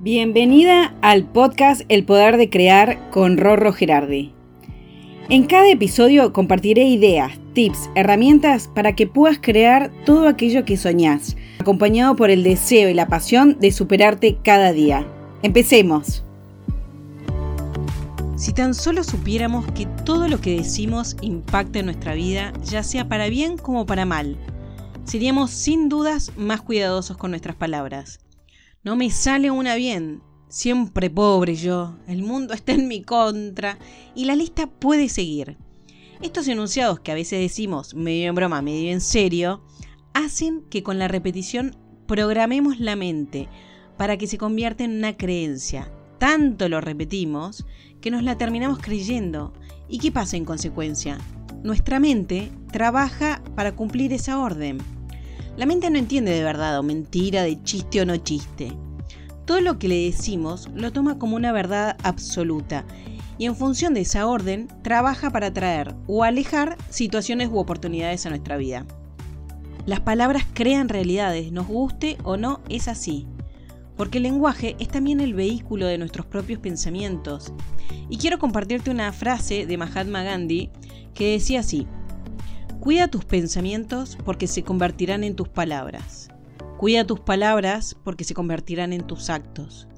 Bienvenida al podcast El Poder de Crear con Rorro Gerardi. En cada episodio compartiré ideas, tips, herramientas para que puedas crear todo aquello que soñás, acompañado por el deseo y la pasión de superarte cada día. Empecemos. Si tan solo supiéramos que todo lo que decimos impacta en nuestra vida, ya sea para bien como para mal, seríamos sin dudas más cuidadosos con nuestras palabras. No me sale una bien. Siempre pobre yo. El mundo está en mi contra. Y la lista puede seguir. Estos enunciados que a veces decimos medio en broma, medio en serio, hacen que con la repetición programemos la mente para que se convierta en una creencia. Tanto lo repetimos que nos la terminamos creyendo. ¿Y qué pasa en consecuencia? Nuestra mente trabaja para cumplir esa orden. La mente no entiende de verdad o mentira, de chiste o no chiste. Todo lo que le decimos lo toma como una verdad absoluta y en función de esa orden trabaja para atraer o alejar situaciones u oportunidades a nuestra vida. Las palabras crean realidades, nos guste o no, es así. Porque el lenguaje es también el vehículo de nuestros propios pensamientos. Y quiero compartirte una frase de Mahatma Gandhi que decía así, Cuida tus pensamientos porque se convertirán en tus palabras. Cuida tus palabras porque se convertirán en tus actos.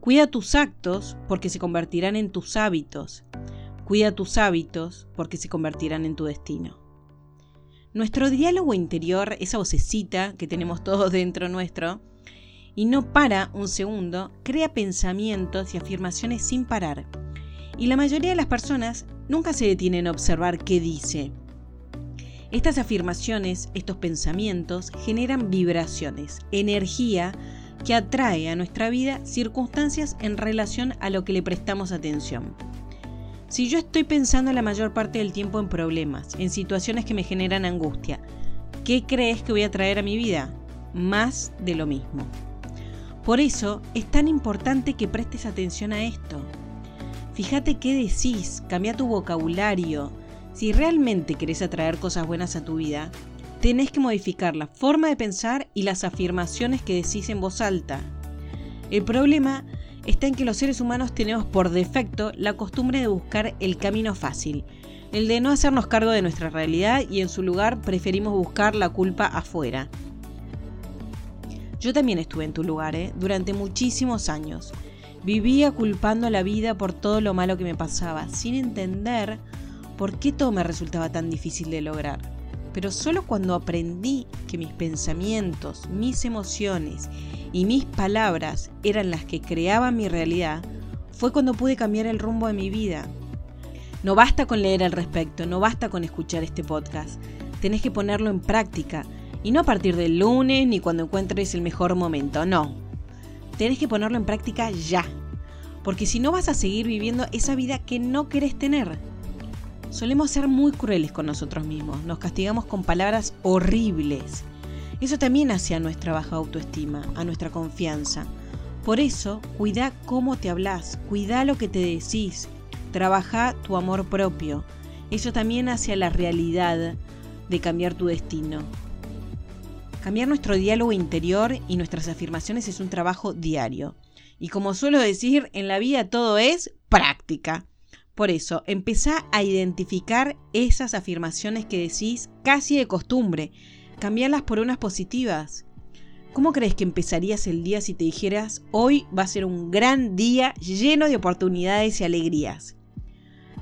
Cuida tus actos porque se convertirán en tus hábitos. Cuida tus hábitos porque se convertirán en tu destino. Nuestro diálogo interior, esa vocecita que tenemos todos dentro nuestro, y no para un segundo, crea pensamientos y afirmaciones sin parar. Y la mayoría de las personas nunca se detienen a observar qué dice, estas afirmaciones, estos pensamientos, generan vibraciones, energía que atrae a nuestra vida circunstancias en relación a lo que le prestamos atención. Si yo estoy pensando la mayor parte del tiempo en problemas, en situaciones que me generan angustia, ¿qué crees que voy a traer a mi vida? Más de lo mismo. Por eso es tan importante que prestes atención a esto. Fíjate qué decís, cambia tu vocabulario, si realmente querés atraer cosas buenas a tu vida, tenés que modificar la forma de pensar y las afirmaciones que decís en voz alta. El problema está en que los seres humanos tenemos por defecto la costumbre de buscar el camino fácil, el de no hacernos cargo de nuestra realidad y en su lugar preferimos buscar la culpa afuera. Yo también estuve en tu lugar, ¿eh? durante muchísimos años. Vivía culpando a la vida por todo lo malo que me pasaba, sin entender por qué todo me resultaba tan difícil de lograr. Pero solo cuando aprendí que mis pensamientos, mis emociones y mis palabras eran las que creaban mi realidad, fue cuando pude cambiar el rumbo de mi vida. No basta con leer al respecto, no basta con escuchar este podcast. Tenés que ponerlo en práctica. Y no a partir del lunes ni cuando encuentres el mejor momento, no. Tenés que ponerlo en práctica ya. Porque si no vas a seguir viviendo esa vida que no querés tener. Solemos ser muy crueles con nosotros mismos, nos castigamos con palabras horribles. Eso también hace a nuestra baja autoestima, a nuestra confianza. Por eso, cuida cómo te hablas, cuida lo que te decís, trabaja tu amor propio. Eso también hace a la realidad de cambiar tu destino. Cambiar nuestro diálogo interior y nuestras afirmaciones es un trabajo diario. Y como suelo decir, en la vida todo es práctica. Por eso, empezá a identificar esas afirmaciones que decís casi de costumbre, cambiarlas por unas positivas. ¿Cómo crees que empezarías el día si te dijeras, hoy va a ser un gran día lleno de oportunidades y alegrías?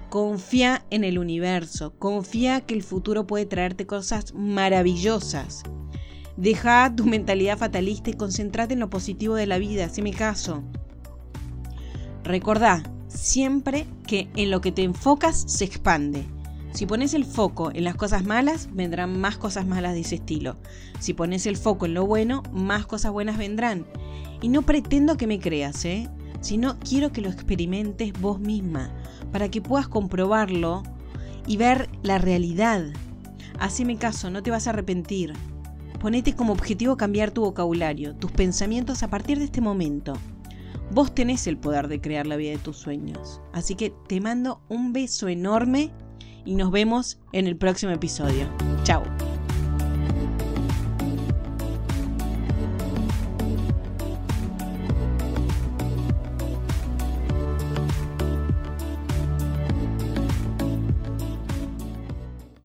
Confía en el universo, confía que el futuro puede traerte cosas maravillosas. Deja tu mentalidad fatalista y concentrate en lo positivo de la vida, me caso. Recordá, siempre que en lo que te enfocas se expande. Si pones el foco en las cosas malas, vendrán más cosas malas de ese estilo. Si pones el foco en lo bueno, más cosas buenas vendrán. Y no pretendo que me creas, ¿eh? sino quiero que lo experimentes vos misma, para que puedas comprobarlo y ver la realidad. Haceme caso, no te vas a arrepentir. Ponete como objetivo cambiar tu vocabulario, tus pensamientos a partir de este momento. Vos tenés el poder de crear la vida de tus sueños. Así que te mando un beso enorme y nos vemos en el próximo episodio. Chao.